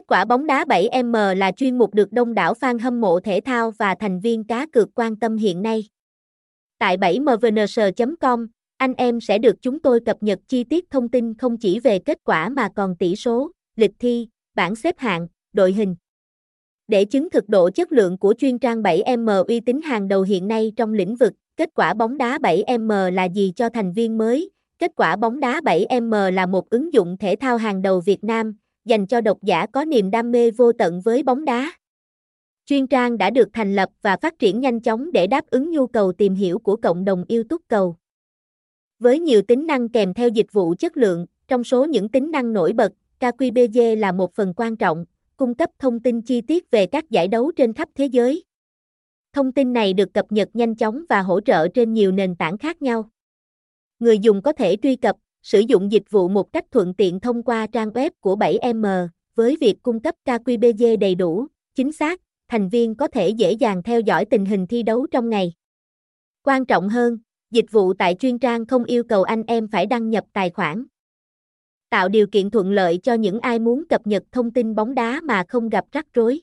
Kết quả bóng đá 7M là chuyên mục được đông đảo fan hâm mộ thể thao và thành viên cá cược quan tâm hiện nay. Tại 7mvns.com, anh em sẽ được chúng tôi cập nhật chi tiết thông tin không chỉ về kết quả mà còn tỷ số, lịch thi, bảng xếp hạng, đội hình. Để chứng thực độ chất lượng của chuyên trang 7M uy tín hàng đầu hiện nay trong lĩnh vực, kết quả bóng đá 7M là gì cho thành viên mới? Kết quả bóng đá 7M là một ứng dụng thể thao hàng đầu Việt Nam, dành cho độc giả có niềm đam mê vô tận với bóng đá. Chuyên trang đã được thành lập và phát triển nhanh chóng để đáp ứng nhu cầu tìm hiểu của cộng đồng yêu túc cầu. Với nhiều tính năng kèm theo dịch vụ chất lượng, trong số những tính năng nổi bật, KQBG là một phần quan trọng, cung cấp thông tin chi tiết về các giải đấu trên khắp thế giới. Thông tin này được cập nhật nhanh chóng và hỗ trợ trên nhiều nền tảng khác nhau. Người dùng có thể truy cập, sử dụng dịch vụ một cách thuận tiện thông qua trang web của 7M, với việc cung cấp KQBG đầy đủ, chính xác, thành viên có thể dễ dàng theo dõi tình hình thi đấu trong ngày. Quan trọng hơn, dịch vụ tại chuyên trang không yêu cầu anh em phải đăng nhập tài khoản. Tạo điều kiện thuận lợi cho những ai muốn cập nhật thông tin bóng đá mà không gặp rắc rối.